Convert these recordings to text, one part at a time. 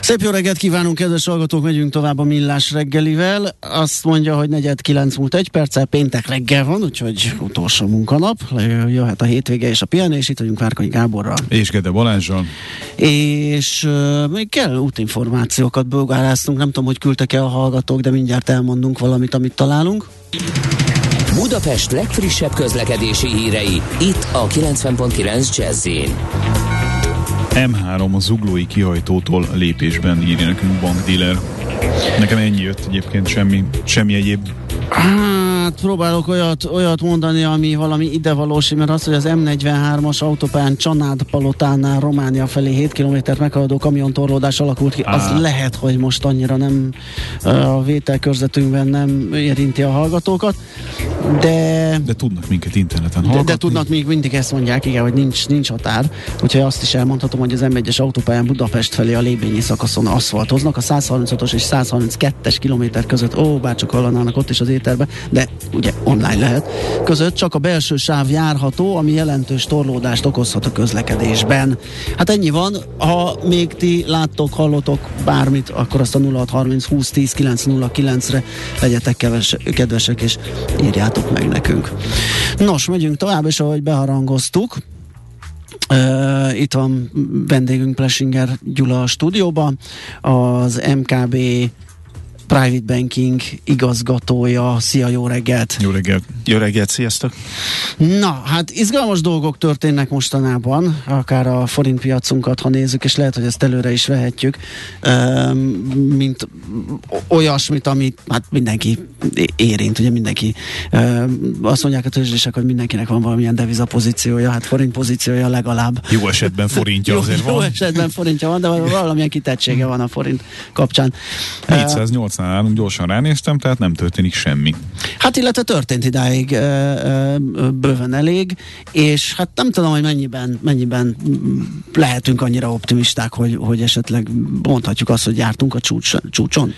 Szép jó reggelt kívánunk, kedves hallgatók, megyünk tovább a Millás reggelivel. Azt mondja, hogy negyed kilenc múlt egy perccel, péntek reggel van, úgyhogy utolsó munkanap, jöhet a hétvége és a pihenés, itt vagyunk Várkai Gáborral. És Gede Balázsral. És uh, még kell útinformációkat bőgáráztunk, nem tudom, hogy küldtek-e a hallgatók, de mindjárt elmondunk valamit, amit találunk. Budapest legfrissebb közlekedési hírei, itt a 90.9 jazz M3 a zuglói kihajtótól lépésben írja nekünk bankdealer. Nekem ennyi jött egyébként, semmi, semmi egyéb. Hát próbálok olyat, olyat mondani, ami valami idevalós, mert az, hogy az M43-as autópályán Csanád palotánál Románia felé 7 km meghaladó kamiontorlódás alakult ki, az Á. lehet, hogy most annyira nem a vételkörzetünkben nem érinti a hallgatókat, de... De tudnak minket interneten hallgatni. De, de tudnak még mindig ezt mondják, igen, hogy nincs, nincs határ. Úgyhogy azt is elmondhatom, hogy az M1-es autópályán Budapest felé a Lébényi szakaszon aszfaltoznak, a 136-os és 132-es kilométer között, ó, bárcsak hallanának ott is az éterbe, de ugye online lehet, között csak a belső sáv járható, ami jelentős torlódást okozhat a közlekedésben. Hát ennyi van, ha még ti láttok, hallotok bármit, akkor azt a 0630 20 10 909-re legyetek keves, kedvesek, és írjátok meg nekünk. Nos, megyünk tovább, és ahogy beharangoztuk, Uh, itt van vendégünk Plesinger Gyula a stúdióban, az MKB Private Banking igazgatója. Szia, jó reggelt! Jó reggelt! Jó reggelt, sziasztok! Na, hát izgalmas dolgok történnek mostanában, akár a forint piacunkat, ha nézzük, és lehet, hogy ezt előre is vehetjük, mint olyasmit, amit hát mindenki érint, ugye mindenki azt mondják a tőzsdések, hogy mindenkinek van valamilyen devizapozíciója, hát forint pozíciója legalább. Jó esetben forintja azért jó, van. Jó esetben forintja van, de valamilyen kitettsége van a forint kapcsán. 408 aztán állunk, gyorsan ránéztem, tehát nem történik semmi. Hát illetve történt idáig ö, ö, bőven elég, és hát nem tudom, hogy mennyiben, mennyiben lehetünk annyira optimisták, hogy, hogy esetleg mondhatjuk azt, hogy jártunk a csúcs, csúcson.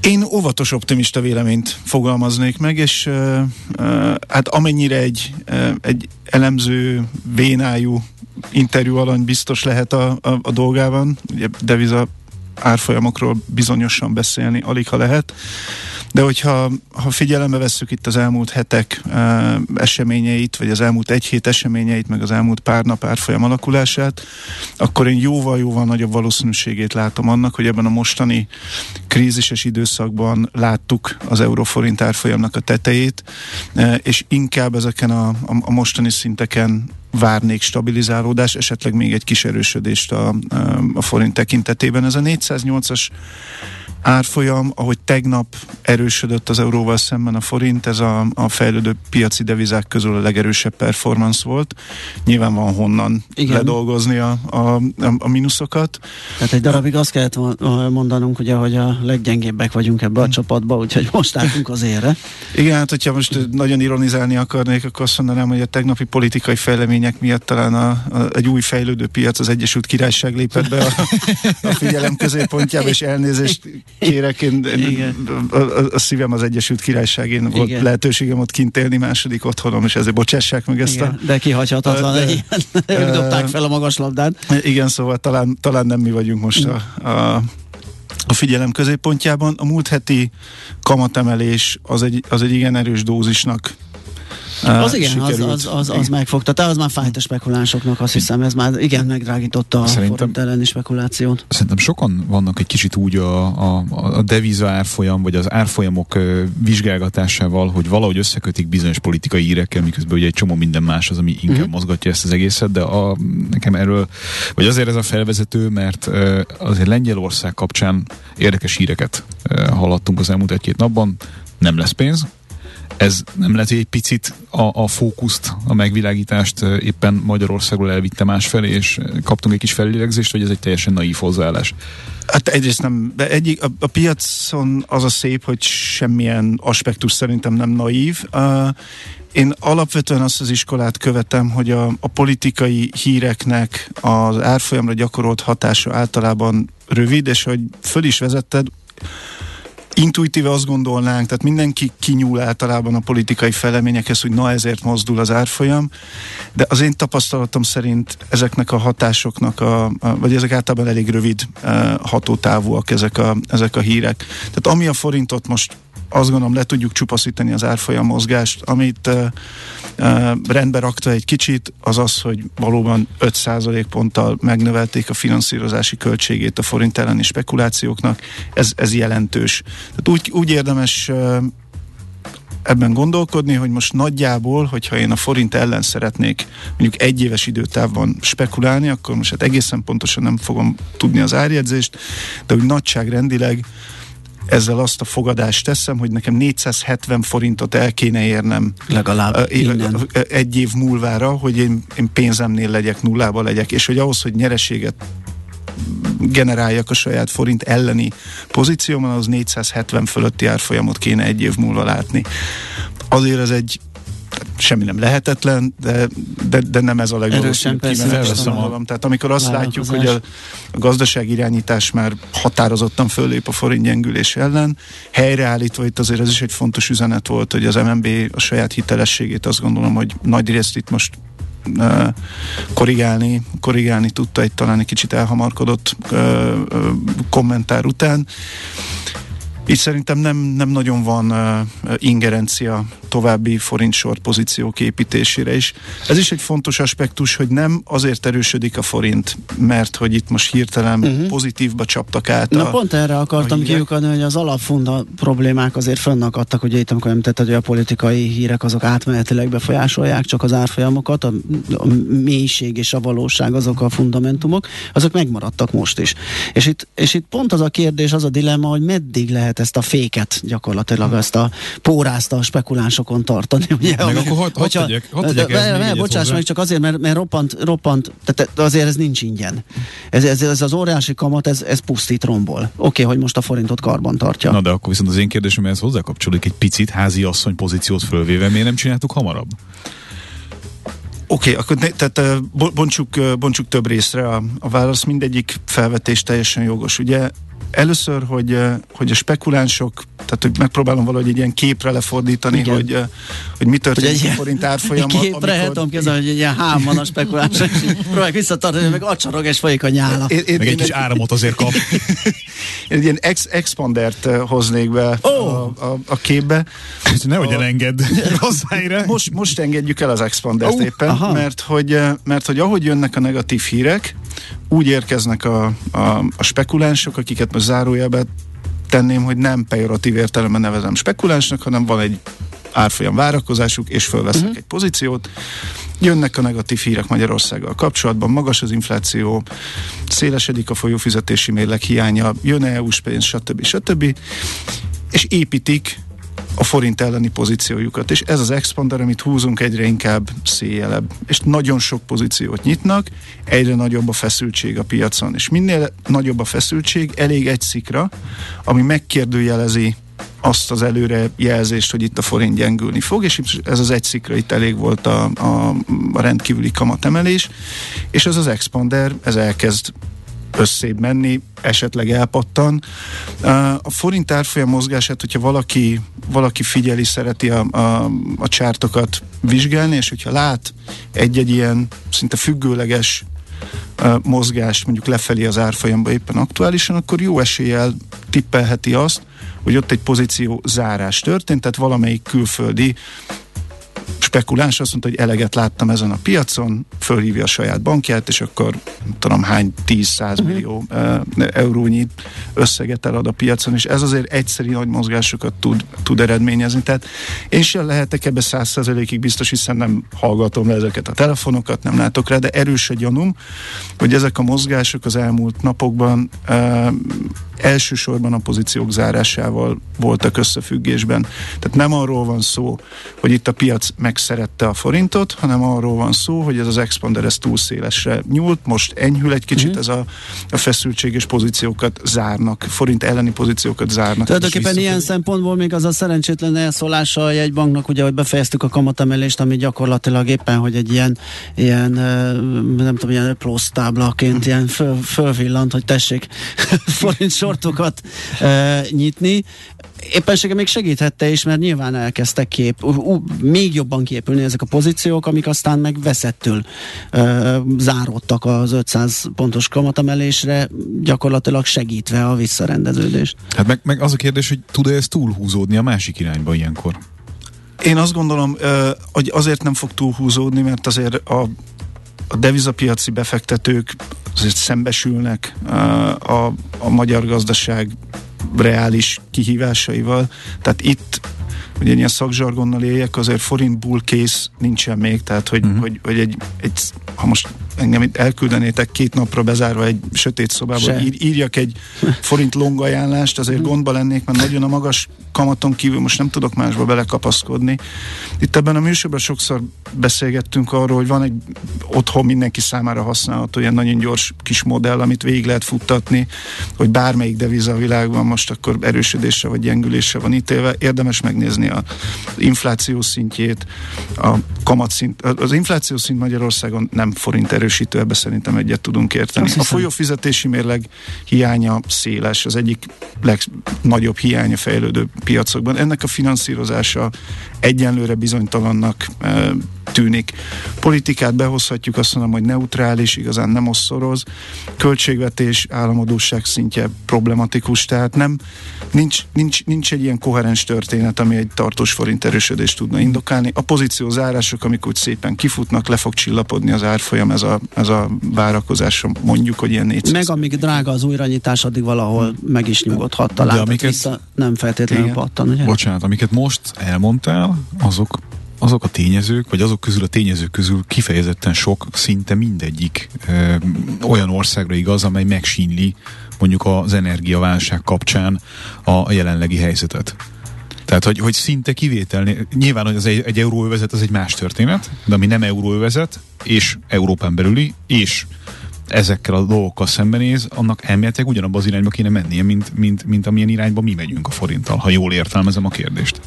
Én óvatos optimista véleményt fogalmaznék meg, és uh, uh, hát amennyire egy, uh, egy elemző, vénájú interjú alany biztos lehet a, a, a dolgában, ugye deviza árfolyamokról bizonyosan beszélni, alig ha lehet. De hogyha ha figyelembe vesszük itt az elmúlt hetek uh, eseményeit, vagy az elmúlt egy hét eseményeit, meg az elmúlt pár nap árfolyam alakulását, akkor én jóval-jóval nagyobb valószínűségét látom annak, hogy ebben a mostani krízises időszakban láttuk az euróforint árfolyamnak a tetejét, uh, és inkább ezeken a, a, a mostani szinteken várnék stabilizálódás, esetleg még egy kis erősödést a, a forint tekintetében. Ez a 408-as árfolyam, ahogy tegnap erősödött az euróval szemben a forint, ez a, a fejlődő piaci devizák közül a legerősebb performance volt. Nyilván van honnan Igen. ledolgozni a, a, a mínuszokat. Tehát egy darabig azt kellett mondanunk, ugye, hogy a leggyengébbek vagyunk ebbe a hmm. csapatba, úgyhogy most álltunk az ére. Igen, hát hogyha most nagyon ironizálni akarnék, akkor azt mondanám, hogy a tegnapi politikai fejlemények miatt talán a, a, egy új fejlődő piac, az Egyesült Királyság lépett be a, a figyelem középpontjába, és elnézést kérek, én, én a, a, a szívem az Egyesült Királyságén volt Igen. lehetőségem ott kint élni, második otthonom, és ezért bocsássák meg ezt Igen, a... De kihagyhatatlan, de, egy, ők dobták fel a magas labdát. Igen, szóval talán, talán nem mi vagyunk most a, a a figyelem középpontjában. A múlt heti kamatemelés az egy, az egy igen erős dózisnak az igen, az, az, az, az megfogta. Tehát az már fájt a spekulánsoknak, azt hiszem, ez már igen megdrágította a forint elleni spekulációt. Szerintem sokan vannak egy kicsit úgy a, a, a deviza árfolyam, vagy az árfolyamok vizsgálgatásával, hogy valahogy összekötik bizonyos politikai írekkel, miközben ugye egy csomó minden más az, ami inkább uh-huh. mozgatja ezt az egészet, de a, nekem erről, vagy azért ez a felvezető, mert azért Lengyelország kapcsán érdekes híreket hallottunk az elmúlt egy-két napban, nem lesz pénz, Ez nem lehet, hogy egy picit a, a fókuszt, a megvilágítást éppen Magyarországról elvitte másfelé, és kaptunk egy kis fellélegzést, vagy ez egy teljesen naív hozzáállás? Hát egyrészt nem, de egyik, a, a piacon az a szép, hogy semmilyen aspektus szerintem nem naív. Uh, én alapvetően azt az iskolát követem, hogy a, a politikai híreknek az árfolyamra gyakorolt hatása általában rövid, és hogy föl is vezetted, intuitíve azt gondolnánk, tehát mindenki kinyúl általában a politikai feleményekhez, hogy na ezért mozdul az árfolyam, de az én tapasztalatom szerint ezeknek a hatásoknak, a, vagy ezek általában elég rövid uh, hatótávúak ezek a, ezek a hírek. Tehát ami a forintot most azt gondolom le tudjuk csupaszítani az árfolyam mozgást, amit uh, uh, rendbe rakta egy kicsit, az az, hogy valóban 5% ponttal megnövelték a finanszírozási költségét a forint elleni spekulációknak, ez, ez jelentős. Tehát úgy, úgy érdemes ebben gondolkodni, hogy most nagyjából, hogyha én a forint ellen szeretnék mondjuk egy éves időtávban spekulálni, akkor most hát egészen pontosan nem fogom tudni az árjegyzést, de úgy nagyságrendileg ezzel azt a fogadást teszem, hogy nekem 470 forintot el kéne érnem legalább egy év múlvára, hogy én, én pénzemnél legyek, nullába legyek, és hogy ahhoz, hogy nyereséget generáljak a saját forint elleni pozícióban, az 470 fölötti árfolyamot kéne egy év múlva látni. Azért ez egy semmi nem lehetetlen, de, de, de nem ez a legvalószínűbb magam. Tehát amikor azt látjuk, hogy a, a gazdaság irányítás már határozottan fölép a forint gyengülés ellen, helyreállítva itt azért ez is egy fontos üzenet volt, hogy az MNB a saját hitelességét azt gondolom, hogy nagy részt itt most korrigálni, korrigálni tudta egy talán egy kicsit elhamarkodott kommentár után. Így szerintem nem, nem nagyon van uh, ingerencia további forint sor pozíciók építésére is. Ez is egy fontos aspektus, hogy nem azért erősödik a forint, mert hogy itt most hirtelen uh-huh. pozitívba csaptak át. Na a, pont erre akartam kiukadni, hogy az alapfunda problémák azért fönnakadtak, ugye itt amikor említetted, hogy a politikai hírek azok átmenetileg befolyásolják csak az árfolyamokat, a, a mélység és a valóság azok a fundamentumok, azok megmaradtak most is. És itt, és itt pont az a kérdés, az a dilemma, hogy meddig lehet ezt a féket gyakorlatilag, ezt a pórázt a spekulánsokon tartani. Ugye, meg akkor hadd had tegyek, had tegyek de, Bocsáss meg, csak azért, mert, mert roppant, roppant, tehát azért ez nincs ingyen. Ez, ez, ez az óriási kamat, ez, ez pusztít rombol. Oké, okay, hogy most a forintot karban tartja. Na de akkor viszont az én kérdésem ehhez hozzákapcsolódik egy picit házi asszony pozíciót fölvéve, miért nem csináltuk hamarabb? Oké, okay, akkor ne, tehát bontsuk, bontsuk több részre a, a válasz. Mindegyik felvetés teljesen jogos. Ugye először, hogy, hogy a spekulánsok, tehát hogy megpróbálom valahogy egy ilyen képre lefordítani, Igen. hogy, hogy mi történik hogy egy a forint árfolyama. Képre amikor... tudom képzelni, hogy egy ilyen hám van a spekuláns, és próbálják visszatartani, meg acsorog és folyik a nyála. Én, én, meg egy kis áramot azért kap. én egy ilyen ex expandert hoznék be oh. a, a, a képbe. Nehogy elengedd hozzáire. Most, most engedjük el az expandert oh. éppen, mert hogy, mert hogy ahogy jönnek a negatív hírek, úgy érkeznek a, a, a spekulánsok, akiket most zárójelbe tenném, hogy nem pejoratív értelemben nevezem spekulánsnak, hanem van egy árfolyam várakozásuk, és fölvesznek uh-huh. egy pozíciót. Jönnek a negatív hírek Magyarországgal kapcsolatban, magas az infláció, szélesedik a folyófizetési mérleg hiánya, jön EU-s pénz, stb. stb. És építik a forint elleni pozíciójukat, és ez az expander, amit húzunk, egyre inkább széjelebb. És nagyon sok pozíciót nyitnak, egyre nagyobb a feszültség a piacon, és minél nagyobb a feszültség, elég egy szikra, ami megkérdőjelezi azt az előre jelzést, hogy itt a forint gyengülni fog, és ez az egy szikra itt elég volt a, a, a rendkívüli kamatemelés, és ez az expander, ez elkezd összébb menni, esetleg elpattan. A forint árfolyam mozgását, hogyha valaki, valaki figyeli, szereti a, a, a csártokat vizsgálni, és hogyha lát egy-egy ilyen szinte függőleges mozgást mondjuk lefelé az árfolyamba éppen aktuálisan, akkor jó eséllyel tippelheti azt, hogy ott egy pozíció zárás történt, tehát valamelyik külföldi spekuláns azt mondta, hogy eleget láttam ezen a piacon, fölhívja a saját bankját, és akkor nem tudom hány 10-100 uh-huh. millió uh, eurónyi összeget elad a piacon, és ez azért egyszerű nagy mozgásokat tud, tud eredményezni. Tehát én sem lehetek ebbe 100%-ig biztos, hiszen nem hallgatom le ezeket a telefonokat, nem látok rá, de erős a gyanúm, hogy ezek a mozgások az elmúlt napokban uh, elsősorban a pozíciók zárásával voltak összefüggésben. Tehát nem arról van szó, hogy itt a piac megszerette a forintot, hanem arról van szó, hogy ez az expander ez túl szélesre nyúlt, most enyhül egy kicsit mm. ez a, a feszültség és pozíciókat zárnak, forint elleni pozíciókat zárnak. Tulajdonképpen ilyen szempontból még az a szerencsétlen elszólása a jegybanknak, ugye, hogy befejeztük a kamatemelést, ami gyakorlatilag éppen, hogy egy ilyen, ilyen nem tudom, ilyen plusz táblaként ilyen föl, fölvillant, hogy tessék forint sortokat e, nyitni. Éppensége még segíthette is, mert nyilván elkezdtek kép, ú, még jobban képülni ezek a pozíciók, amik aztán meg veszettül e, záródtak az 500 pontos kamatemelésre, gyakorlatilag segítve a visszarendeződést. Hát meg, meg az a kérdés, hogy tud-e ez túlhúzódni a másik irányba ilyenkor? Én azt gondolom, hogy azért nem fog túlhúzódni, mert azért a, a devizapiaci befektetők azért szembesülnek a, a magyar gazdaság reális kihívásaival. Tehát itt hogy egy ilyen szakzsargonnal éljek, azért forint bull kész nincsen még, tehát hogy, uh-huh. hogy, hogy egy, egy, ha most engem itt elküldenétek két napra bezárva egy sötét szobába, ír, írjak egy forint long ajánlást, azért uh-huh. gondba lennék, mert nagyon a magas kamaton kívül most nem tudok másba belekapaszkodni. Itt ebben a műsorban sokszor beszélgettünk arról, hogy van egy otthon mindenki számára használható ilyen nagyon gyors kis modell, amit végig lehet futtatni, hogy bármelyik deviza a világban most akkor erősödésre vagy gyengülésre van ítélve. Érdemes megnézni a infláció szintjét, a kamatszint. Az infláció szint Magyarországon nem forint erősítő, ebbe szerintem egyet tudunk érteni. A folyófizetési mérleg hiánya széles, az egyik legnagyobb hiánya fejlődő piacokban. Ennek a finanszírozása egyenlőre bizonytalannak e, tűnik. Politikát behozhatjuk, azt mondom, hogy neutrális, igazán nem osszoroz. Költségvetés, államadóság szintje problematikus, tehát nem, nincs, nincs, nincs egy ilyen koherens történet, ami egy tartós forint erősödést tudna indokálni. A pozíciózárások, amik úgy szépen kifutnak, le fog csillapodni az árfolyam, ez a, ez a várakozás, mondjuk, hogy ilyen 400. Meg amíg drága az újranyitás, addig valahol meg is nyugodhat talán. De amiket, vissza nem feltétlenül igen. pattan, ugye? Bocsánat, amiket most elmondtál, azok azok a tényezők, vagy azok közül a tényezők közül kifejezetten sok, szinte mindegyik ö, olyan országra igaz, amely megsínli mondjuk az energiaválság kapcsán a jelenlegi helyzetet. Tehát, hogy, hogy szinte kivétel, nyilván, hogy az egy, egy euróövezet az egy más történet, de ami nem euróövezet, és Európán belüli, és ezekkel a dolgokkal szembenéz, annak elméletileg ugyanabba az irányba kéne mennie, mint, mint, mint amilyen irányba mi megyünk a forinttal, ha jól értelmezem a kérdést.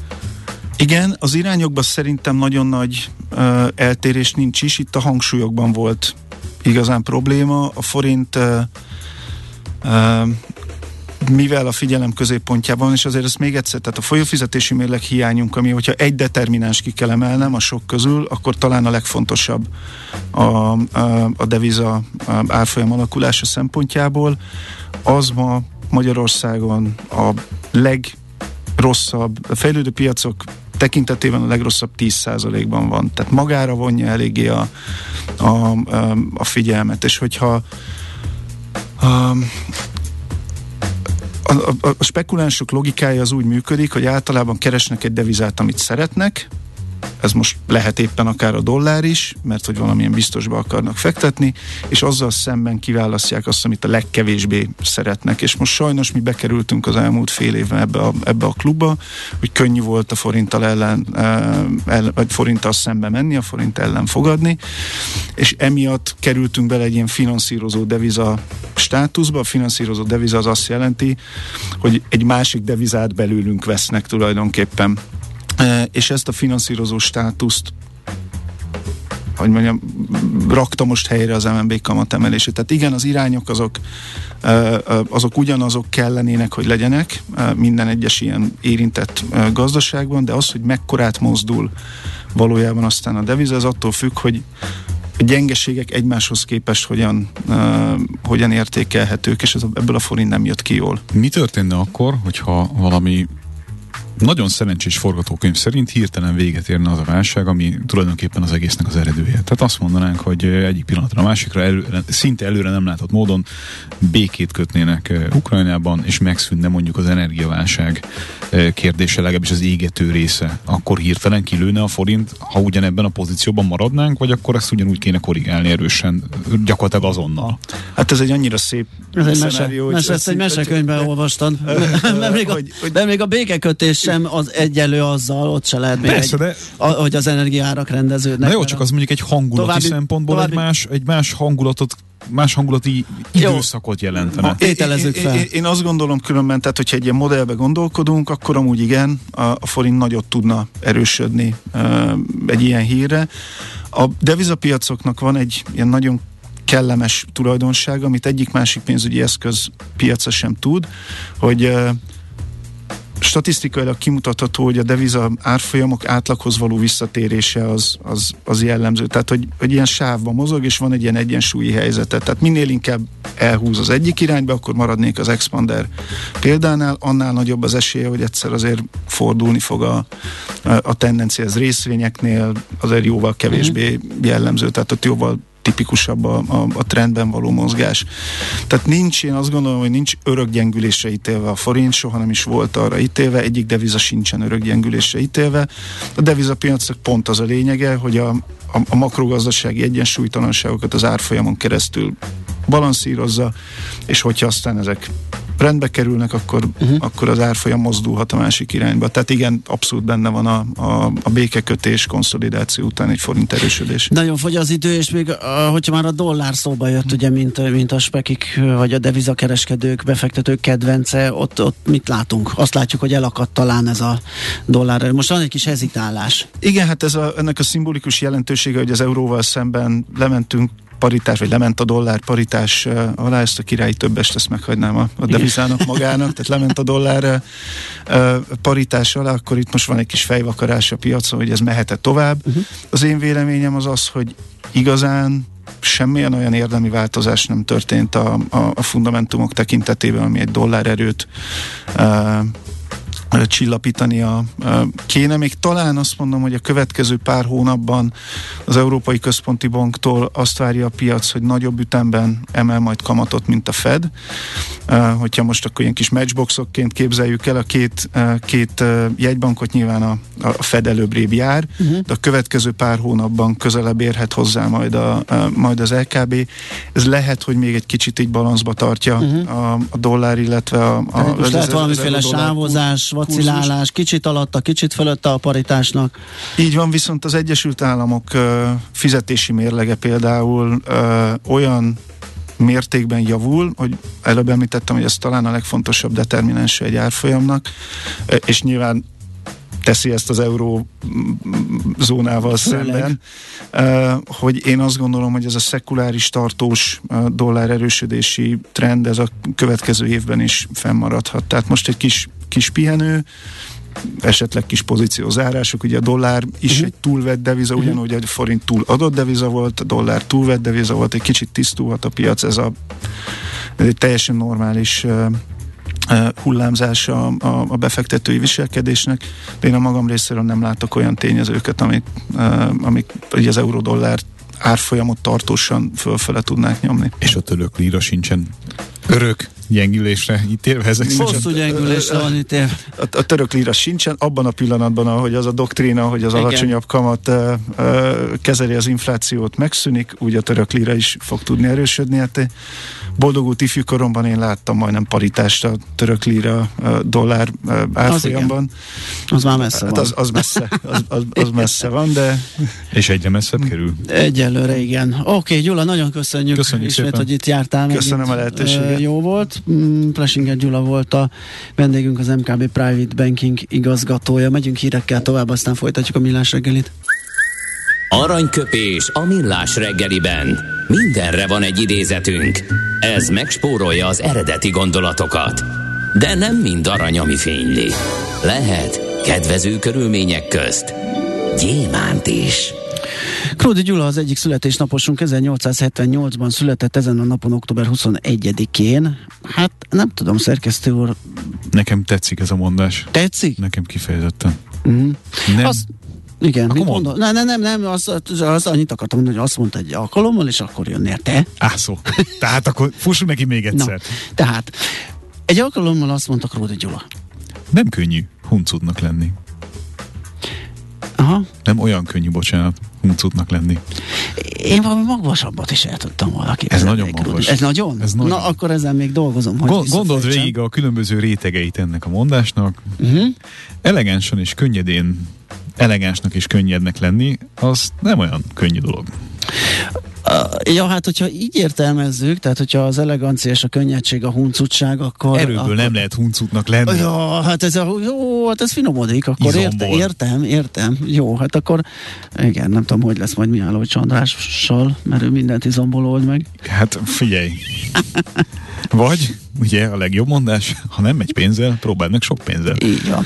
Igen, az irányokban szerintem nagyon nagy uh, eltérés nincs is, itt a hangsúlyokban volt igazán probléma. A forint uh, uh, mivel a figyelem középpontjában, és azért ezt még egyszer, tehát a folyófizetési mérleg hiányunk, ami hogyha egy determináns ki kell emelnem a sok közül, akkor talán a legfontosabb a, a, a deviza árfolyam alakulása szempontjából. Az ma Magyarországon a legrosszabb, a fejlődő piacok tekintetében a legrosszabb 10%-ban van. Tehát magára vonja eléggé a, a, a figyelmet, és hogyha a, a, a, a spekulánsok logikája az úgy működik, hogy általában keresnek egy devizát, amit szeretnek, ez most lehet éppen akár a dollár is, mert hogy valamilyen biztosba akarnak fektetni, és azzal szemben kiválasztják azt, amit a legkevésbé szeretnek. És most sajnos mi bekerültünk az elmúlt fél évben ebbe a, ebbe a klubba, hogy könnyű volt a forinttal ellen, el, vagy forinttal szembe menni, a forint ellen fogadni, és emiatt kerültünk bele egy ilyen finanszírozó deviza státuszba. A finanszírozó deviza az azt jelenti, hogy egy másik devizát belőlünk vesznek tulajdonképpen és ezt a finanszírozó státuszt hogy mondjam, rakta most helyre az MNB kamatemelését. Tehát igen, az irányok azok, azok ugyanazok kellenének, hogy legyenek minden egyes ilyen érintett gazdaságban, de az, hogy mekkorát mozdul valójában aztán a deviza, az attól függ, hogy a gyengeségek egymáshoz képest hogyan, uh, hogyan értékelhetők, és ez, ebből a forint nem jött ki jól. Mi történne akkor, hogyha valami nagyon szerencsés forgatókönyv szerint hirtelen véget érne az a válság, ami tulajdonképpen az egésznek az eredője. Tehát azt mondanánk, hogy egyik pillanatra a másikra előre, szinte előre nem látott módon békét kötnének Ukrajnában, és megszűnne mondjuk az energiaválság kérdése, legalábbis az égető része. Akkor hirtelen kilőne a forint, ha ugyanebben a pozícióban maradnánk, vagy akkor ezt ugyanúgy kéne korrigálni erősen, gyakorlatilag azonnal. Hát ez egy annyira szép ez egy mese, mese, ezt egy mesekönyvben olvastam. de, még a, de még a békekötés sem az egyelő azzal, ott se lehet még Persze, egy, de... a, hogy az energiárak rendeződnek. Na jó, csak az mondjuk egy hangulati további, szempontból további... egy, más, egy más hangulatot más hangulati időszakot jelentene. Ételezzük fel. Én, én, én azt gondolom különben, tehát hogyha egy ilyen modellbe gondolkodunk, akkor amúgy igen, a, a forint nagyot tudna erősödni uh, egy ilyen hírre. A devizapiacoknak van egy ilyen nagyon kellemes tulajdonság, amit egyik másik pénzügyi eszköz piaca sem tud, hogy uh, statisztikailag kimutatható, hogy a deviza árfolyamok átlaghoz való visszatérése az, az, az jellemző. Tehát, hogy, hogy ilyen sávban mozog, és van egy ilyen egyensúlyi helyzete. Tehát minél inkább elhúz az egyik irányba, akkor maradnék az expander példánál, annál nagyobb az esélye, hogy egyszer azért fordulni fog a, a tendencia. Ez részvényeknél azért jóval kevésbé mhm. jellemző, tehát ott jóval tipikusabb a, a, a trendben való mozgás. Tehát nincs, én azt gondolom, hogy nincs örök gyengülésre ítélve a forint, soha nem is volt arra ítélve, egyik deviza sincsen örök gyengülésre ítélve. A devizapiacnak pont az a lényege, hogy a, a, a makrogazdasági egyensúlytalanságokat az árfolyamon keresztül balanszírozza, és hogyha aztán ezek rendbe kerülnek, akkor, uh-huh. akkor az árfolyam mozdulhat a másik irányba. Tehát igen, abszolút benne van a, a, a békekötés, konszolidáció után egy forint erősödés. Nagyon fogy az idő, és még hogyha már a dollár szóba jött, ugye, mint, mint a spekik, vagy a devizakereskedők, befektetők kedvence, ott, ott mit látunk? Azt látjuk, hogy elakadt talán ez a dollár. Most van egy kis hezitálás. Igen, hát ez a, ennek a szimbolikus jelentősége, hogy az euróval szemben lementünk paritás, vagy lement a dollár paritás alá, ezt a királyi többest, ezt meghagynám a, a devizának magának, tehát lement a dollár paritás alá, akkor itt most van egy kis fejvakarás a piacon, hogy ez mehet tovább. Uh-huh. Az én véleményem az az, hogy igazán semmilyen olyan érdemi változás nem történt a, a, a fundamentumok tekintetében, ami egy dollár erőt uh, csillapítania kéne. Még talán azt mondom, hogy a következő pár hónapban az Európai Központi Banktól azt várja a piac, hogy nagyobb ütemben emel majd kamatot, mint a Fed. Hogyha most akkor ilyen kis matchboxokként képzeljük el, a két, két jegybankot nyilván a, a Fed előbbrébb jár, uh-huh. de a következő pár hónapban közelebb érhet hozzá majd, a, majd az LKB. Ez lehet, hogy még egy kicsit így balanszba tartja uh-huh. a, a dollár, illetve a... a most lehet valamiféle sávozás, vacilálás, kicsit alatta, kicsit fölötte a paritásnak. Így van, viszont az Egyesült Államok fizetési mérlege például olyan mértékben javul, hogy előbb említettem, hogy ez talán a legfontosabb determinánsa egy árfolyamnak, és nyilván teszi ezt az euró zónával szemben, hogy én azt gondolom, hogy ez a szekuláris tartós dollár erősödési trend, ez a következő évben is fennmaradhat. Tehát most egy kis, kis pihenő, esetleg kis pozíciózárások, ugye a dollár is uh-huh. egy túlvett deviza, uh-huh. ugyanúgy a forint túl adott deviza volt, a dollár túlvett deviza volt, egy kicsit tisztulhat a piac, ez a ez egy teljesen normális hullámzása a, a befektetői viselkedésnek, de én a magam részéről nem látok olyan tényezőket, amik, amik ugye az euró-dollár árfolyamot tartósan fölfele tudnák nyomni. És a török líra sincsen örök gyengülésre ítélve ezek Hosszú gyengülésre van ítélve. A, a török lira sincsen, abban a pillanatban, ahogy az a doktrína, hogy az Igen. alacsonyabb kamat uh, uh, kezeli az inflációt, megszűnik, úgy a török lira is fog tudni erősödni. Hát boldogult ifjúkoromban én láttam majdnem paritást a török lira dollár árfolyamban. Az, az már messze hát van. Az, az messze, az, az, az messze van, de... És egyre messzebb kerül? Egyelőre igen. Oké, okay, Gyula, nagyon köszönjük, köszönjük ismét, szépen. hogy itt jártál. Köszönöm a lehetőséget. Jó volt. Mm, Plesinger Gyula volt a vendégünk, az MKB Private Banking igazgatója. Megyünk hírekkel tovább, aztán folytatjuk a millás reggelit. Aranyköpés a millás reggeliben. Mindenre van egy idézetünk. Ez megspórolja az eredeti gondolatokat. De nem mind arany, ami fényli. Lehet kedvező körülmények közt gyémánt is. Kródi Gyula az egyik születésnaposunk 1878-ban született ezen a napon, október 21-én. Hát nem tudom, szerkesztő úr. Nekem tetszik ez a mondás. Tetszik? Nekem kifejezetten. Mm. Nem. Azt, igen, Akkor mit mondd. mondom? Nem, nem, nem, az, az, az, annyit akartam mondani, hogy azt mondta egy alkalommal, és akkor jönnél te. Á, szó. Tehát akkor fussunk neki még egyszer. tehát egy alkalommal azt mondta Kródi Gyula. Nem könnyű huncutnak lenni. Aha. Nem olyan könnyű, bocsánat, huncutnak lenni. Én valami magvasabbat is el tudtam volna Ez nagyon magvas. Ez nagyon? Ez nagyon. Na, akkor ezen még dolgozom. Hogy Go- gondold végig a különböző rétegeit ennek a mondásnak. Uh-huh. Elegánsan és könnyedén elegánsnak és könnyednek lenni, az nem olyan könnyű dolog. Ja, hát hogyha így értelmezzük, tehát hogyha az elegancia és a könnyedség a huncutság, akkor... Erőből akkor, nem lehet huncutnak lenni. Ja, hát ez, a, jó, hát ez finomodik, akkor érte, értem, értem. Jó, hát akkor igen, nem tudom, hogy lesz majd Mihály Csandrással, mert ő mindent izomból old meg. Hát figyelj. Vagy, ugye a legjobb mondás, ha nem megy pénzzel, próbáld meg sok pénzzel. Így van.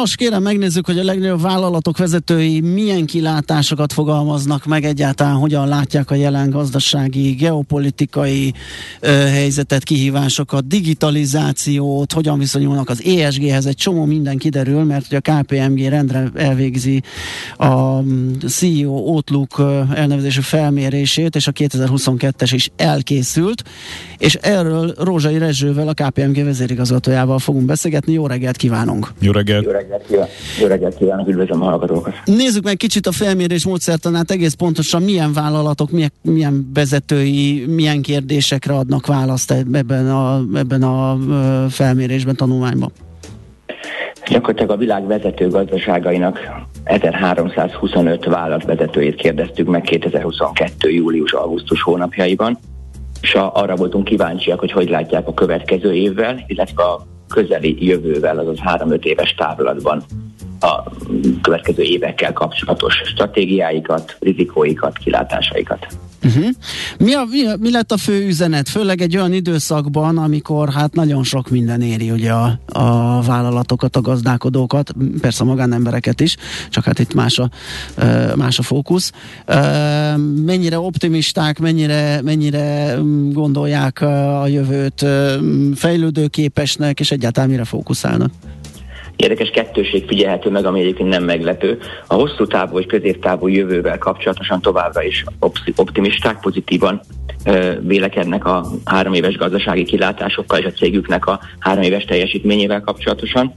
Nos, kérem, megnézzük, hogy a legnagyobb vállalatok vezetői milyen kilátásokat fogalmaznak meg egyáltalán, hogyan látják a jelen gazdasági, geopolitikai ö, helyzetet, kihívásokat, digitalizációt, hogyan viszonyulnak az ESG-hez, egy csomó minden kiderül, mert hogy a KPMG rendre elvégzi a mm, CEO Outlook elnevezésű felmérését, és a 2022-es is elkészült, és erről Rózsai Rezsővel, a KPMG vezérigazgatójával fogunk beszélgetni. Jó reggelt kívánunk! Jó reggelt! Jó reggelt kívánok, Jó reggelt kívánok üdvözlöm a hallgatókat. Nézzük meg kicsit a felmérés módszertanát, egész pontosan milyen vállalatok, milyen, milyen vezetői, milyen kérdésekre adnak választ ebben a, ebben a felmérésben, tanulmányban. Gyakorlatilag a világ vezető gazdaságainak 1325 vállalatvezetőjét kérdeztük meg 2022. július-augusztus hónapjaiban, és arra voltunk kíváncsiak, hogy hogy látják a következő évvel, illetve a közeli jövővel, azaz 3-5 éves távlatban a következő évekkel kapcsolatos stratégiáikat, rizikóikat, kilátásaikat. Uh-huh. Mi, a, mi, a, mi lett a fő üzenet? Főleg egy olyan időszakban, amikor hát nagyon sok minden éri ugye a, a vállalatokat, a gazdálkodókat, persze a magánembereket is, csak hát itt más a, más a fókusz. Mennyire optimisták, mennyire, mennyire mm, gondolják a jövőt mm, fejlődőképesnek, és egyáltalán mire fókuszálnak? Érdekes kettőség figyelhető meg, ami egyébként nem meglepő. A hosszú távú vagy középtávú jövővel kapcsolatosan továbbra is opti- optimisták, pozitívan vélekednek a három éves gazdasági kilátásokkal és a cégüknek a három éves teljesítményével kapcsolatosan.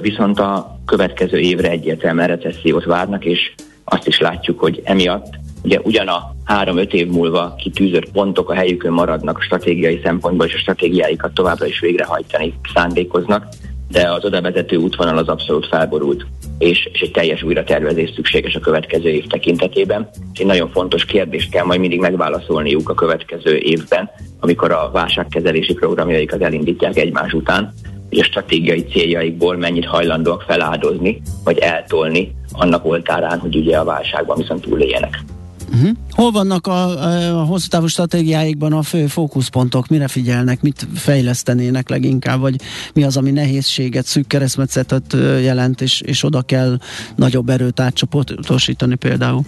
Viszont a következő évre egyértelműen recessziót várnak, és azt is látjuk, hogy emiatt ugye ugyan a három-öt év múlva kitűzött pontok a helyükön maradnak a stratégiai szempontból, és a stratégiáikat továbbra is végrehajtani szándékoznak, de az oda vezető útvonal az abszolút felborult, és, és egy teljes újratervezés szükséges a következő év tekintetében. Egy nagyon fontos kérdést kell majd mindig megválaszolniuk a következő évben, amikor a válságkezelési programjaikat elindítják egymás után, hogy a stratégiai céljaikból mennyit hajlandóak feláldozni, vagy eltolni annak oltárán, hogy ugye a válságban viszont túléljenek. Uh-huh. Hol vannak a, a hosszú távú stratégiáikban a fő fókuszpontok? Mire figyelnek? Mit fejlesztenének leginkább? Vagy mi az, ami nehézséget, szűk keresztmetszetet jelent, és, és oda kell nagyobb erőt átcsoportosítani például?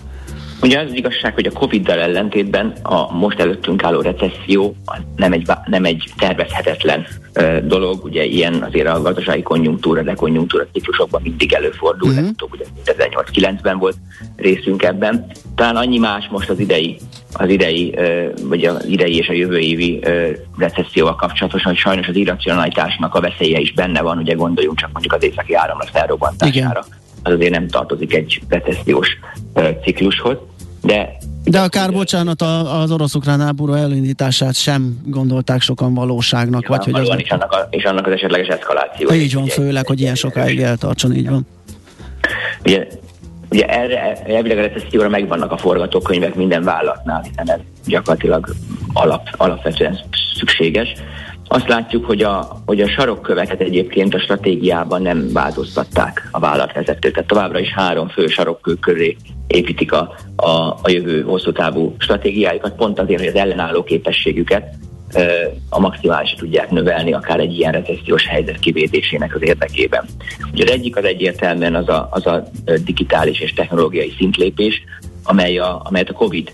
Ugye az, az igazság, hogy a Covid-dal ellentétben a most előttünk álló recesszió nem egy, nem egy tervezhetetlen ö, dolog, ugye ilyen azért a gazdasági konjunktúra, de konjunktúra ciklusokban mindig előfordul, Mhm. mm-hmm. ugye 2008-9-ben volt részünk ebben. Talán annyi más most az idei, az idei, ö, vagy az idei és a jövő évi ö, recesszióval kapcsolatosan, hogy sajnos az irracionalitásnak a veszélye is benne van, ugye gondoljunk csak mondjuk az északi áramlat felrobbantására. Az azért nem tartozik egy recessziós ciklushoz. De De akár, bocsánat, a, az orosz-ukrán háború elindítását sem gondolták sokan valóságnak, vagy hogy az... Is annak, a, és annak az esetleges eszkaláció. Így van, főleg, hogy ilyen sokáig eltartson, így van. Ugye, ugye erre, elvileg a recesszióra megvannak a forgatókönyvek minden vállalatnál, hiszen ez gyakorlatilag alap, alapvetően szükséges. Azt látjuk, hogy a, hogy a sarokköveket egyébként a stratégiában nem változtatták a vállalatvezetők. Tehát továbbra is három fő sarokkő köré építik a, a, a jövő hosszú távú stratégiájukat, pont azért, hogy az ellenálló képességüket a maximális tudják növelni, akár egy ilyen recessziós helyzet kivédésének az érdekében. Ugye az egyik az egyértelműen az a, az a digitális és technológiai szintlépés, amely a, amelyet a COVID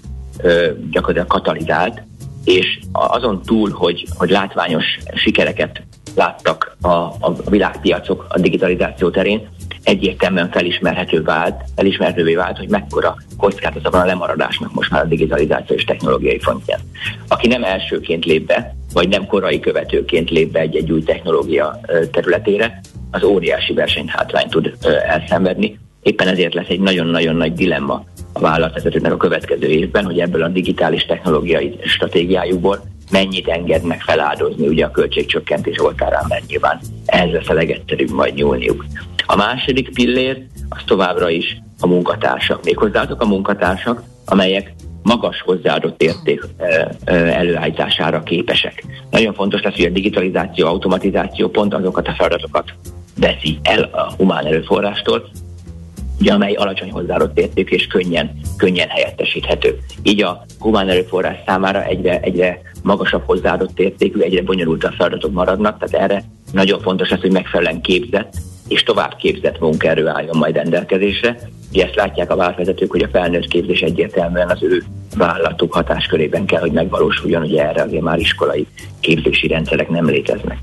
gyakorlatilag katalizált, és azon túl, hogy, hogy látványos sikereket láttak a, a világpiacok a digitalizáció terén, egyértelműen felismerhető vált, felismerhetővé vált, hogy mekkora kockázata van a lemaradásnak most már a digitalizáció és technológiai frontján. Aki nem elsőként lép be, vagy nem korai követőként lép be egy-egy új technológia területére, az óriási versenyhátrányt tud elszenvedni. Éppen ezért lesz egy nagyon-nagyon nagy dilemma a vállalatvezetőknek a következő évben, hogy ebből a digitális technológiai stratégiájukból mennyit engednek feláldozni ugye a költségcsökkentés oltárán, mert nyilván ez lesz a legegyszerűbb majd nyúlniuk. A második pillér az továbbra is a munkatársak. Méghozzá azok a munkatársak, amelyek magas hozzáadott érték előállítására képesek. Nagyon fontos lesz, hogy a digitalizáció, automatizáció pont azokat a feladatokat veszi el a humán erőforrástól, ugye, amely alacsony hozzáadott érték és könnyen, könnyen helyettesíthető. Így a humán erőforrás számára egyre, egyre magasabb hozzáadott értékű, egyre bonyolultabb feladatok maradnak, tehát erre nagyon fontos lesz, hogy megfelelően képzett és tovább képzett munkaerő álljon majd rendelkezésre. Ugye ezt látják a válvezetők, hogy a felnőtt képzés egyértelműen az ő vállalatuk hatáskörében kell, hogy megvalósuljon, ugye erre azért már iskolai képzési rendszerek nem léteznek.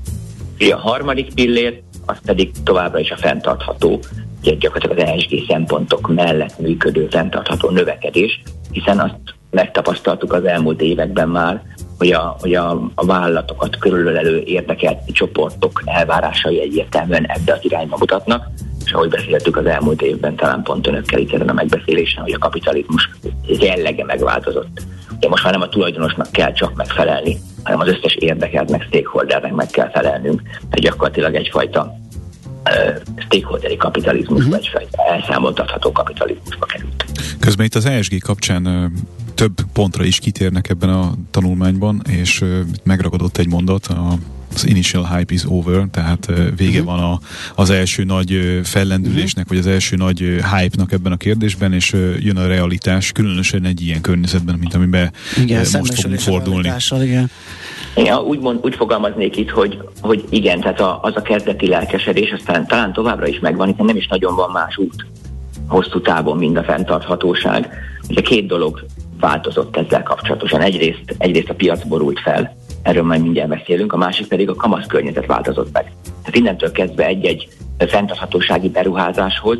Ugye a harmadik pillér, az pedig továbbra is a fenntartható, ugye gyakorlatilag az ESG szempontok mellett működő fenntartható növekedés, hiszen azt megtapasztaltuk az elmúlt években már, hogy a, hogy a, a vállalatokat körülölelő érdekelt csoportok elvárásai egyértelműen ebbe az irányba mutatnak, és ahogy beszéltük az elmúlt évben, talán pont önökkel itt ezen a megbeszélésen, hogy a kapitalizmus jellege megváltozott. Ugye most már nem a tulajdonosnak kell csak megfelelni, hanem az összes érdekelt, meg stakeholdernek meg kell felelnünk, mert gyakorlatilag egyfajta stakeholderi kapitalizmus, uh-huh. egyfajta elszámoltatható kapitalizmusba került. Közben itt az ESG kapcsán több pontra is kitérnek ebben a tanulmányban, és megragadott egy mondat, a az initial hype is over, tehát vége uh-huh. van a, az első nagy fellendülésnek, uh-huh. vagy az első nagy hype-nak ebben a kérdésben, és jön a realitás, különösen egy ilyen környezetben, mint amiben igen, most fogunk fordulni. Igen. Én úgy, mond, úgy fogalmaznék itt, hogy, hogy igen, tehát a, az a kezdeti lelkesedés, aztán talán továbbra is megvan, hiszen nem is nagyon van más út hosszú távon, mind a fenntarthatóság. Ugye két dolog változott ezzel kapcsolatosan. Egyrészt, egyrészt a piac borult fel, erről majd mindjárt beszélünk, a másik pedig a kamasz környezet változott meg. Tehát innentől kezdve egy-egy fenntarthatósági beruházáshoz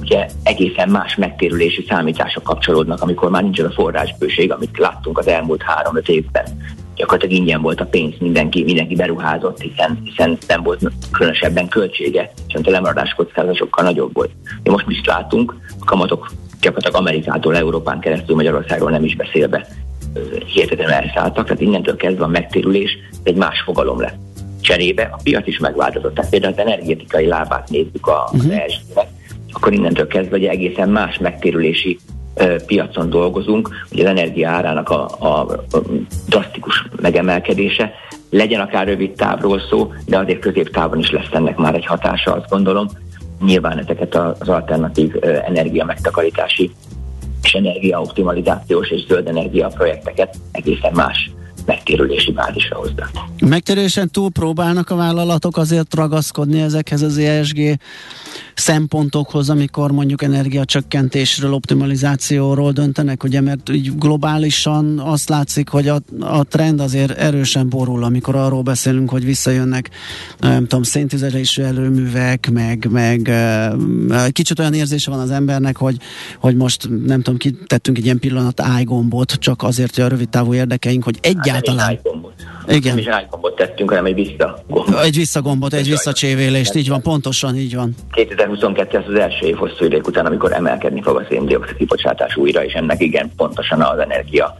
ugye egészen más megtérülési számítások kapcsolódnak, amikor már nincs a forrásbőség, amit láttunk az elmúlt három-öt évben. Gyakorlatilag ingyen volt a pénz, mindenki, mindenki beruházott, hiszen, hiszen nem volt különösebben költsége, és a lemaradás kockázat sokkal nagyobb volt. Mi most is látunk, a kamatok gyakorlatilag Amerikától, Európán keresztül Magyarországról nem is beszélve hihetetlenül elszálltak, tehát innentől kezdve a megtérülés egy más fogalom lett. Cserébe a piac is megváltozott. Tehát például az energetikai lábát nézzük a uh-huh. akkor innentől kezdve egy egészen más megtérülési piacon dolgozunk, hogy az energia árának a, a, drasztikus megemelkedése. Legyen akár rövid távról szó, de azért középtávon is lesz ennek már egy hatása, azt gondolom, nyilván ezeket az alternatív energia megtakarítási és energiaoptimalizációs és zöld energia projekteket egészen más megtérülési bázisra hoznak. Megtérésen túl próbálnak a vállalatok azért ragaszkodni ezekhez az ESG szempontokhoz, amikor mondjuk energiacsökkentésről, optimalizációról döntenek, ugye, mert így globálisan azt látszik, hogy a, a trend azért erősen borul, amikor arról beszélünk, hogy visszajönnek, nem tudom, széntüzelésű erőművek, meg, meg kicsit olyan érzése van az embernek, hogy, hogy most nem tudom, kitettünk egy ilyen pillanat ájgombot, csak azért, hogy a rövid távú érdekeink, hogy egyáltalán... Hát igen. Nem is ájgombot tettünk, hanem egy visszagombot. Egy visszagombot, egy visszacsévélést, így van, pontosan így van. 2022 az az első év hosszú idő után, amikor emelkedni fog a széndiokszid kibocsátás újra, és ennek igen pontosan az energia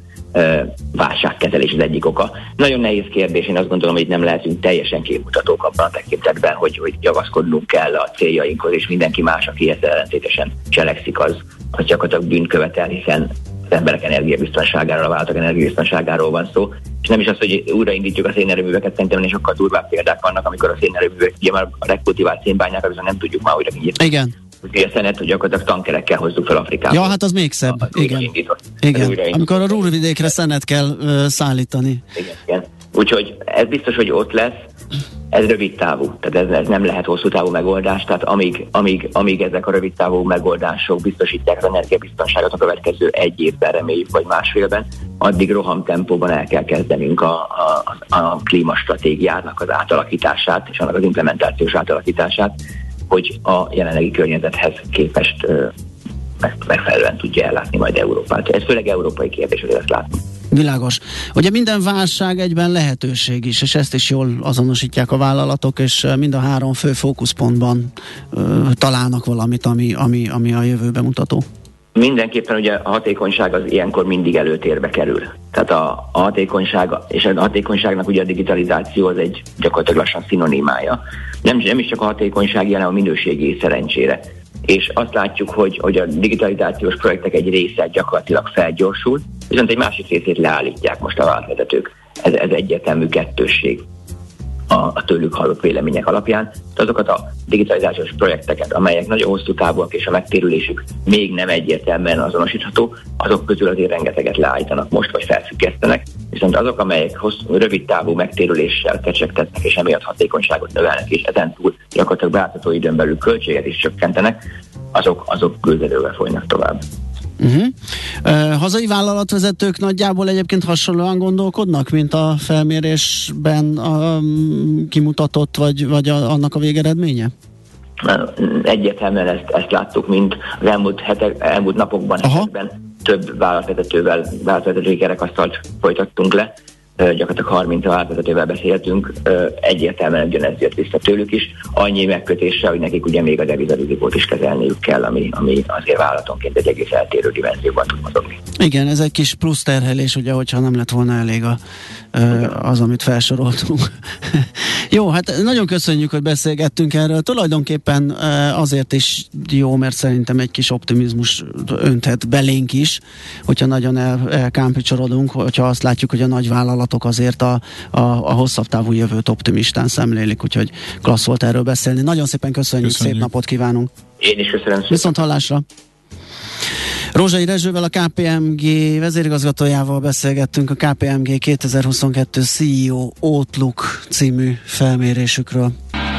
válságkezelés az egyik oka. Nagyon nehéz kérdés, én azt gondolom, hogy nem lehetünk teljesen képmutatók abban a tekintetben, hogy, hogy javaszkodnunk kell a céljainkhoz, és mindenki más, aki ezzel ellentétesen cselekszik, az, az gyakorlatilag bűnkövetel, hiszen az emberek energiabiztonságáról, a vállalatok energiabiztonságáról van szó. és nem is az, hogy újraindítjuk a szénerőműveket, szerintem is sokkal durvább példák vannak, amikor a szénerőművek, ugye már a rekultivált szénbányákat viszont nem tudjuk már újra kinyitni. Igen. Ugye a szenet, hogy gyakorlatilag tankerekkel hozzuk fel Afrikába. Ja, hát az még szebb. Az igen. Igen. Amikor a rúrvidékre szenet kell ö, szállítani. Igen, igen. Úgyhogy ez biztos, hogy ott lesz, ez rövid távú, tehát ez, ez nem lehet hosszú távú megoldás, tehát amíg, amíg, amíg ezek a rövid távú megoldások biztosítják az energiabiztonságot a következő egy évben, reméljük, vagy másfélben, addig rohamtempóban el kell kezdenünk a, a, a klímastratégiának az átalakítását, és annak az implementációs átalakítását, hogy a jelenlegi környezethez képest ö, meg- megfelelően tudja ellátni majd Európát. Ez főleg európai kérdés, hogy ezt látni. Világos. Ugye minden válság egyben lehetőség is, és ezt is jól azonosítják a vállalatok, és mind a három fő fókuszpontban ö, találnak valamit, ami, ami, ami a jövőbe mutató. Mindenképpen ugye a hatékonyság az ilyenkor mindig előtérbe kerül. Tehát a, a hatékonyság, és a hatékonyságnak ugye a digitalizáció az egy gyakorlatilag lassan szinonimája. Nem, nem is csak a hatékonyság, hanem a minőségi szerencsére. És azt látjuk, hogy, hogy a digitalizációs projektek egy része gyakorlatilag felgyorsul, viszont egy másik részét leállítják most a vállalatvezetők. Ez, ez egyértelmű kettősség a, a tőlük hallott vélemények alapján. Azokat a digitalizációs projekteket, amelyek nagyon hosszú távúak és a megtérülésük még nem egyértelműen azonosítható, azok közül azért rengeteget leállítanak most, vagy felfüggesztenek, viszont azok, amelyek hosszú, rövid távú megtérüléssel kecsegtetnek, és emiatt hatékonyságot növelnek, és ezen túl gyakorlatilag beáltató időn belül költséget is csökkentenek, azok, azok küzdelővel folynak tovább. Uh-huh. Uh, hazai vállalatvezetők nagyjából egyébként hasonlóan gondolkodnak, mint a felmérésben um, kimutatott, vagy, vagy a, annak a végeredménye? Egyértelműen ezt, ezt láttuk, mint az elmúlt, hetek, elmúlt napokban, Aha. hetekben több vállalatvezetővel, vállalatvezetői kerekasztalt folytattunk le, gyakorlatilag 30 vállalatvezetővel beszéltünk, egyértelműen ugyanez jött vissza tőlük is, annyi megkötéssel, hogy nekik ugye még a devizalizikót is kezelniük kell, ami, ami azért vállalatonként egy egész eltérő dimenzióban tud mozogni. Igen, ez egy kis plusz terhelés, ugye, hogyha nem lett volna elég a, az, amit felsoroltunk. jó, hát nagyon köszönjük, hogy beszélgettünk erről. Tulajdonképpen azért is jó, mert szerintem egy kis optimizmus önthet belénk is, hogyha nagyon el, elkámpicsorodunk, hogyha azt látjuk, hogy a nagy vállalatok azért a, a, a hosszabb távú jövőt optimistán szemlélik, úgyhogy klassz volt erről beszélni. Nagyon szépen köszönjük, Köszönjük. szép napot kívánunk. Én is köszönöm szépen. Viszont hallásra! Rózsai Rezsővel, a KPMG vezérigazgatójával beszélgettünk a KPMG 2022 CEO Outlook című felmérésükről.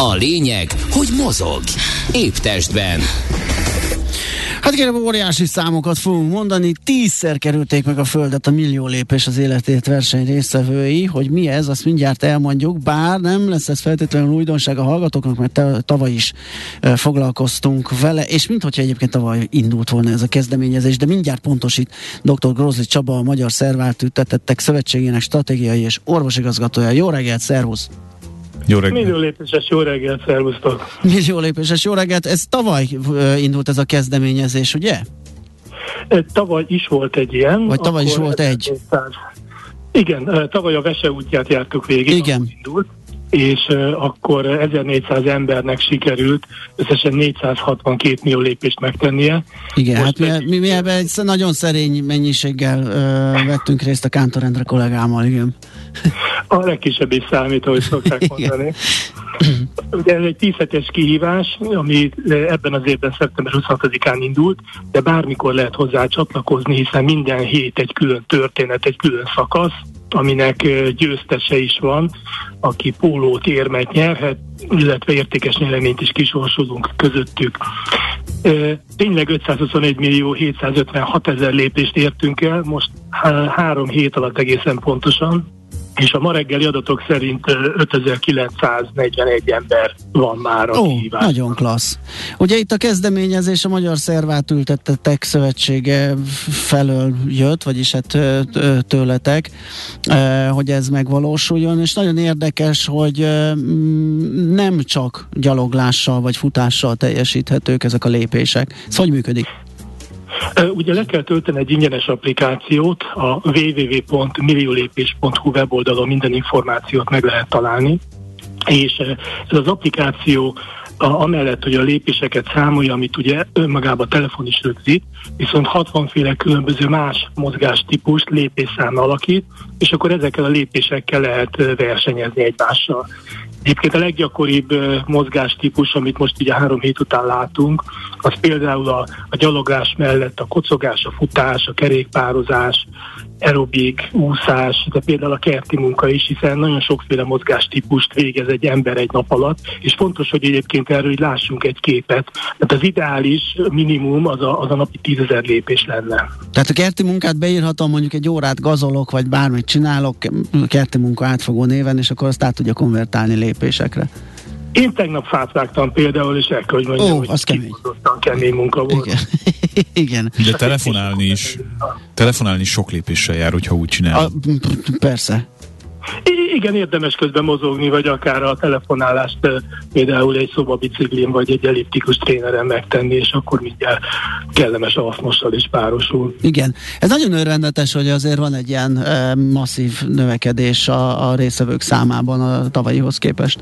A lényeg, hogy mozog. Épp testben. Hát kérem, óriási számokat fogunk mondani. Tízszer kerülték meg a Földet a millió lépés az életét verseny résztvevői. Hogy mi ez, azt mindjárt elmondjuk, bár nem lesz ez feltétlenül újdonság a hallgatóknak, mert tavaly is e, foglalkoztunk vele, és minthogyha egyébként tavaly indult volna ez a kezdeményezés, de mindjárt pontosít dr. Grozli Csaba, a Magyar Szerváltűtettek Szövetségének stratégiai és orvosigazgatója. Jó reggelt, szervusz! Jó reggelt. Millió lépéses jó reggelt, szervusztok! Millió lépéses jó reggelt! Ez tavaly indult ez a kezdeményezés, ugye? Tavaly is volt egy ilyen. Vagy tavaly is volt egy. 1400 Igen, tavaly a Vese útját jártuk végig. Igen. Indult, és akkor 1400 embernek sikerült összesen 462 millió lépést megtennie. Igen, Most hát mi, mi, mi ebben egy nagyon szerény mennyiséggel ö, vettünk részt a Kántor Endre kollégámmal, igen. A legkisebb is számít, ahogy szokták mondani. Ugye ez egy 10 hetes kihívás, ami ebben az évben szeptember 26-án indult, de bármikor lehet hozzá csatlakozni, hiszen minden hét egy külön történet, egy külön szakasz, aminek győztese is van, aki pólót, érmet nyerhet, illetve értékes nyeleményt is kisorsolunk közöttük. Tényleg 521 millió 756 ezer lépést értünk el, most há- három hét alatt egészen pontosan, és a ma reggeli adatok szerint ö, 5941 ember van már a Ó, kihívás. nagyon klassz. Ugye itt a kezdeményezés a Magyar Szervát Ültettetek Szövetsége felől jött, vagyis hát tőletek, hogy ez megvalósuljon, és nagyon érdekes, hogy nem csak gyaloglással vagy futással teljesíthetők ezek a lépések. Ez hogy működik? Ugye le kell tölteni egy ingyenes applikációt, a www.milliolépés.hu weboldalon minden információt meg lehet találni, és ez az applikáció a, amellett, hogy a lépéseket számolja, amit ugye önmagában a telefon is rögzít, viszont 60 féle különböző más mozgástípust lépésszám alakít, és akkor ezekkel a lépésekkel lehet versenyezni egymással. Egyébként a leggyakoribb mozgástípus, amit most ugye három hét után látunk, az például a, a gyalogás mellett a kocogás, a futás, a kerékpározás, aerobik, úszás, de például a kerti munka is, hiszen nagyon sokféle mozgástípust végez egy ember egy nap alatt, és fontos, hogy egyébként erről hogy lássunk egy képet. Tehát az ideális minimum az a, az a napi tízezer lépés lenne. Tehát a kerti munkát beírhatom, mondjuk egy órát gazolok, vagy bármit csinálok, kerti munka átfogó néven, és akkor azt át tudja konvertálni lépésekre. Én tegnap fát vágtam például, és el kell, hogy mondjam, Ó, az kemény. kemény munka volt. Igen. Igen. De telefonálni is, telefonálni is sok lépéssel jár, hogyha úgy csinál. A, persze. I- igen, érdemes közben mozogni, vagy akár a telefonálást például egy szobabiciklin, vagy egy elliptikus tréneren megtenni, és akkor mindjárt kellemes alfmossal is párosul. Igen. Ez nagyon örvendetes, hogy azért van egy ilyen e, masszív növekedés a, a részvevők számában a tavalyihoz képest.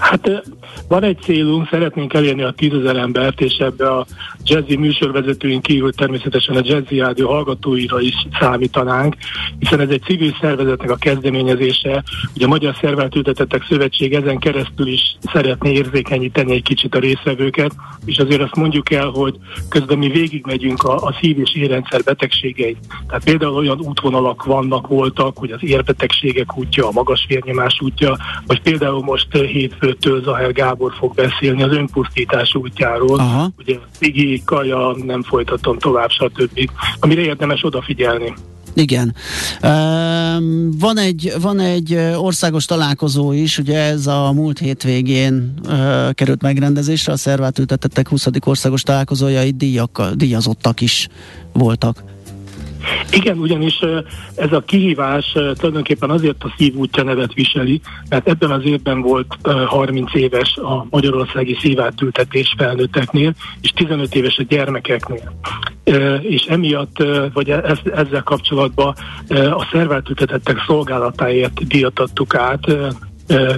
Hát van egy célunk, szeretnénk elérni a tízezer embert, és ebbe a jazzy műsorvezetőink kívül természetesen a jazzy rádió hallgatóira is számítanánk, hiszen ez egy civil szervezetnek a kezdeményezése, ugye a Magyar Szerveltültetettek Szövetség ezen keresztül is szeretné érzékenyíteni egy kicsit a részvevőket, és azért azt mondjuk el, hogy közben mi végigmegyünk a, a szív- és érrendszer betegségeit. Tehát például olyan útvonalak vannak, voltak, hogy az érbetegségek útja, a magas vérnyomás útja, vagy például most hétfőtől Zahel Gábor fog beszélni az önpusztítás útjáról. Aha. Ugye Igi, Kaja, nem folytatom tovább, stb. Amire érdemes odafigyelni. Igen. Um, van, egy, van egy országos találkozó is, ugye ez a múlt hétvégén került megrendezésre, a szerváltültetettek 20. országos találkozója, itt díjak, díjazottak is voltak. Igen, ugyanis ez a kihívás tulajdonképpen azért a szívútja nevet viseli, mert ebben az évben volt 30 éves a magyarországi szívátültetés felnőtteknél, és 15 éves a gyermekeknél. És emiatt, vagy e, ezzel kapcsolatban a szerváltültetettek szolgálatáért díjat adtuk át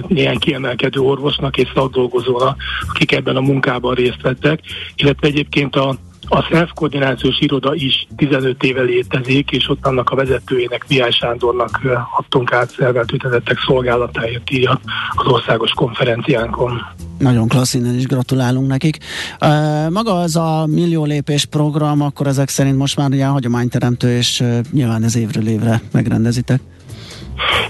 ilyen kiemelkedő orvosnak és szakdolgozónak, akik ebben a munkában részt vettek, illetve egyébként a a SZELF koordinációs iroda is 15 éve létezik, és ott annak a vezetőjének, Mihály Sándornak adtunk át szerveltőtetettek szolgálatáért díjat az országos konferenciánkon. Nagyon klassz, innen is gratulálunk nekik. Maga az a millió lépés program, akkor ezek szerint most már ilyen hagyományteremtő, és nyilván ez évről évre megrendezitek.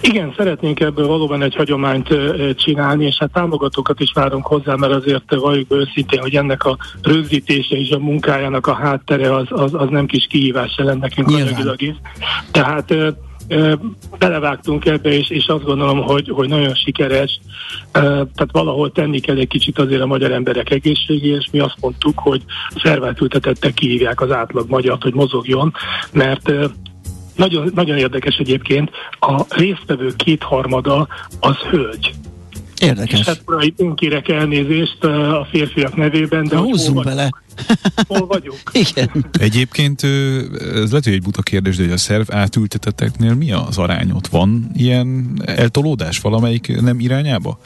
Igen, szeretnénk ebből valóban egy hagyományt csinálni, és hát támogatókat is várunk hozzá, mert azért valljuk őszintén, hogy ennek a rögzítése és a munkájának a háttere az, az, az nem kis kihívás jelent nekünk anyagilag is. Tehát belevágtunk ebbe, és, és azt gondolom, hogy, hogy nagyon sikeres. Tehát valahol tenni kell egy kicsit azért a magyar emberek egészségéhez, és mi azt mondtuk, hogy szerváltültetettek kihívják az átlag magyart, hogy mozogjon, mert nagyon, nagyon érdekes egyébként, a résztvevő kétharmada az hölgy. Érdekes. És hát itt én kérek elnézést a férfiak nevében, de... Húzzunk bele. Hol vagyunk? Igen. Egyébként ez lehet, hogy egy buta kérdés, de hogy a szerv átülteteteknél mi az arány? Ott van ilyen eltolódás valamelyik nem irányába?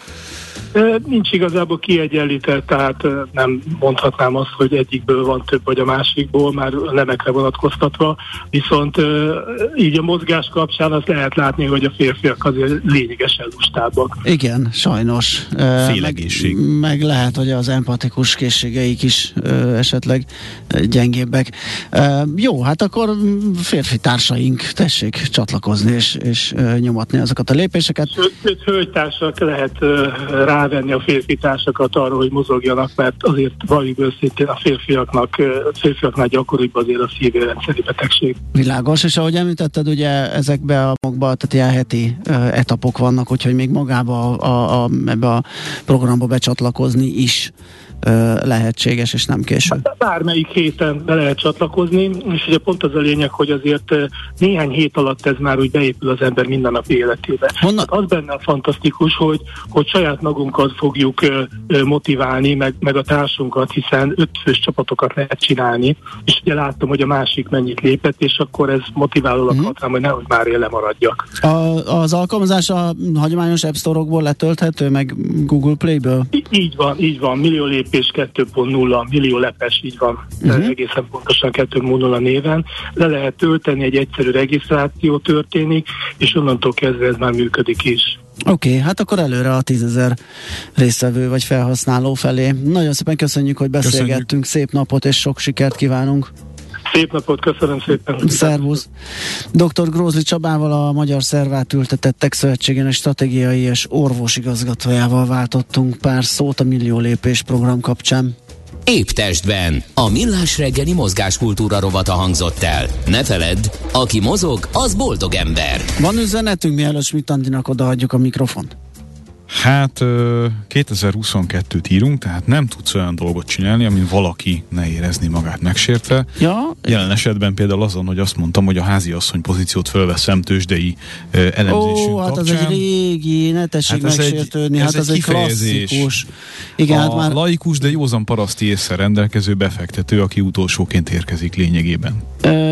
Nincs igazából kiegyenlített, tehát nem mondhatnám azt, hogy egyikből van több, vagy a másikból, már nemekre vonatkoztatva, viszont így a mozgás kapcsán azt lehet látni, hogy a férfiak azért lényegesen lustábbak. Igen, sajnos. Félegészség. Meg, meg lehet, hogy az empatikus készségeik is esetleg gyengébbek. Jó, hát akkor férfi társaink tessék csatlakozni és, és nyomatni azokat a lépéseket. Sőt, hölgytársak lehet rávenni a férfi társakat arra, hogy mozogjanak, mert azért valljuk őszintén a férfiaknak, férfiaknál gyakoribb azért a szívérendszeri betegség. Világos, és ahogy említetted, ugye ezekbe a magba, tehát ilyen heti etapok vannak, úgyhogy még magába a, a, a, ebbe a programba becsatlakozni is lehetséges, és nem késő. Bármelyik héten be lehet csatlakozni, és ugye pont az a lényeg, hogy azért néhány hét alatt ez már úgy beépül az ember mindennapi életébe. Honnan? Hát az benne a fantasztikus, hogy, hogy saját magunkat fogjuk motiválni, meg, meg a társunkat, hiszen ötfős csapatokat lehet csinálni, és ugye láttam, hogy a másik mennyit lépett, és akkor ez motiválólag mm. hat rám, hogy nehogy már én lemaradjak. A, az alkalmazás a hagyományos App Store-okból letölthető, meg Google Play-ből? I- így van, így van. Millió lépés 2.0, millió lepes, így van. Uh-huh. Egészen pontosan 2.0 néven. Le lehet tölteni, egy egyszerű regisztráció történik, és onnantól kezdve ez már működik is. Oké, okay, hát akkor előre a tízezer részvevő vagy felhasználó felé. Nagyon szépen köszönjük, hogy beszélgettünk, köszönjük. szép napot és sok sikert kívánunk. Szép napot, köszönöm szépen. Szervusz. Dr. Grózli Csabával a Magyar Szervát ültetettek szövetségének stratégiai és orvosigazgatójával váltottunk pár szót a Millió Lépés program kapcsán. Épp testben. A millás reggeli mozgáskultúra rovata hangzott el. Ne feledd, aki mozog, az boldog ember. Van üzenetünk, mielőtt Schmidt Andinak odaadjuk a mikrofont? Hát 2022-t írunk, tehát nem tudsz olyan dolgot csinálni, amin valaki ne érezni magát megsértve. Ja. Jelen esetben például azon, hogy azt mondtam, hogy a háziasszony pozíciót fölveszem tőzsdei elemzésünk Ó, hát kapcsán. az egy régi, ne tessék hát megsértődni, egy, hát ez, ez egy klasszikus. Igen, a hát már... laikus, de józan paraszti észre rendelkező befektető, aki utolsóként érkezik lényegében. Ö,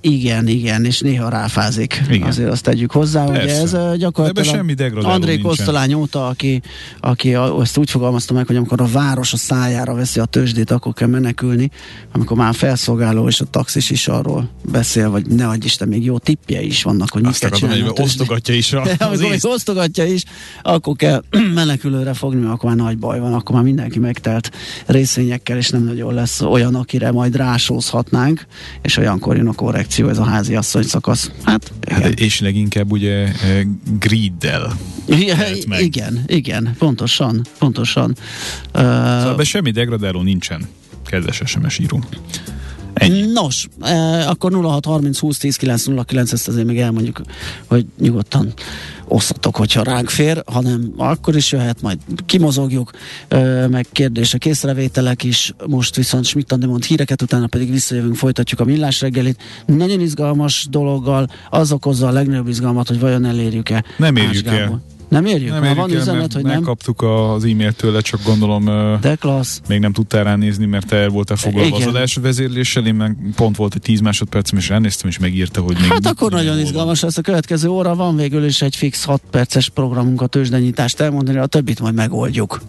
igen, igen, és néha ráfázik. Igen. Azért azt tegyük hozzá, hogy ez gyakorlatilag semmi André Kosztolány óta, aki, aki azt úgy fogalmazta meg, hogy amikor a város a szájára veszi a tőzsdét, akkor kell menekülni, amikor már a felszolgáló és a taxis is arról beszél, vagy ne adj Isten, még jó tippje is vannak, hogy mit kell csinálni. Hogy osztogatja is a, az amikor osztogatja is, akkor kell menekülőre fogni, mert akkor már nagy baj van, akkor már mindenki megtelt részvényekkel, és nem nagyon lesz olyan, akire majd rásózhatnánk, és olyankor jön a korrekció, ez a házi asszony szakasz. Hát, hát és leginkább ugye eh, griddel. Igen, igen, pontosan, pontosan. Szóval uh, semmi degradáló nincsen, kedves SMS író. Ennyi. Nos, eh, akkor 0630 20 10 909, ezt azért még elmondjuk, hogy nyugodtan osszatok, hogyha ránk fér, hanem akkor is jöhet, majd kimozogjuk, eh, meg kérdések, észrevételek is, most viszont Schmidt mond híreket, utána pedig visszajövünk, folytatjuk a millás reggelit. Nagyon izgalmas dologgal, az okozza a legnagyobb izgalmat, hogy vajon elérjük-e. Nem érjük el. Nem érjük? Nem érjük van el, üzenet, hogy nem? Megkaptuk az e-mailt tőle, csak gondolom De klassz. még nem tudtál ránézni, mert te el voltál foglalva az adás vezérléssel, én meg pont volt egy 10 másodpercem, és ránéztem, és megírta, hogy még Hát akkor nagyon izgalmas lesz a következő óra, van végül is egy fix 6 perces programunk a tőzsdenyítást elmondani, a többit majd megoldjuk.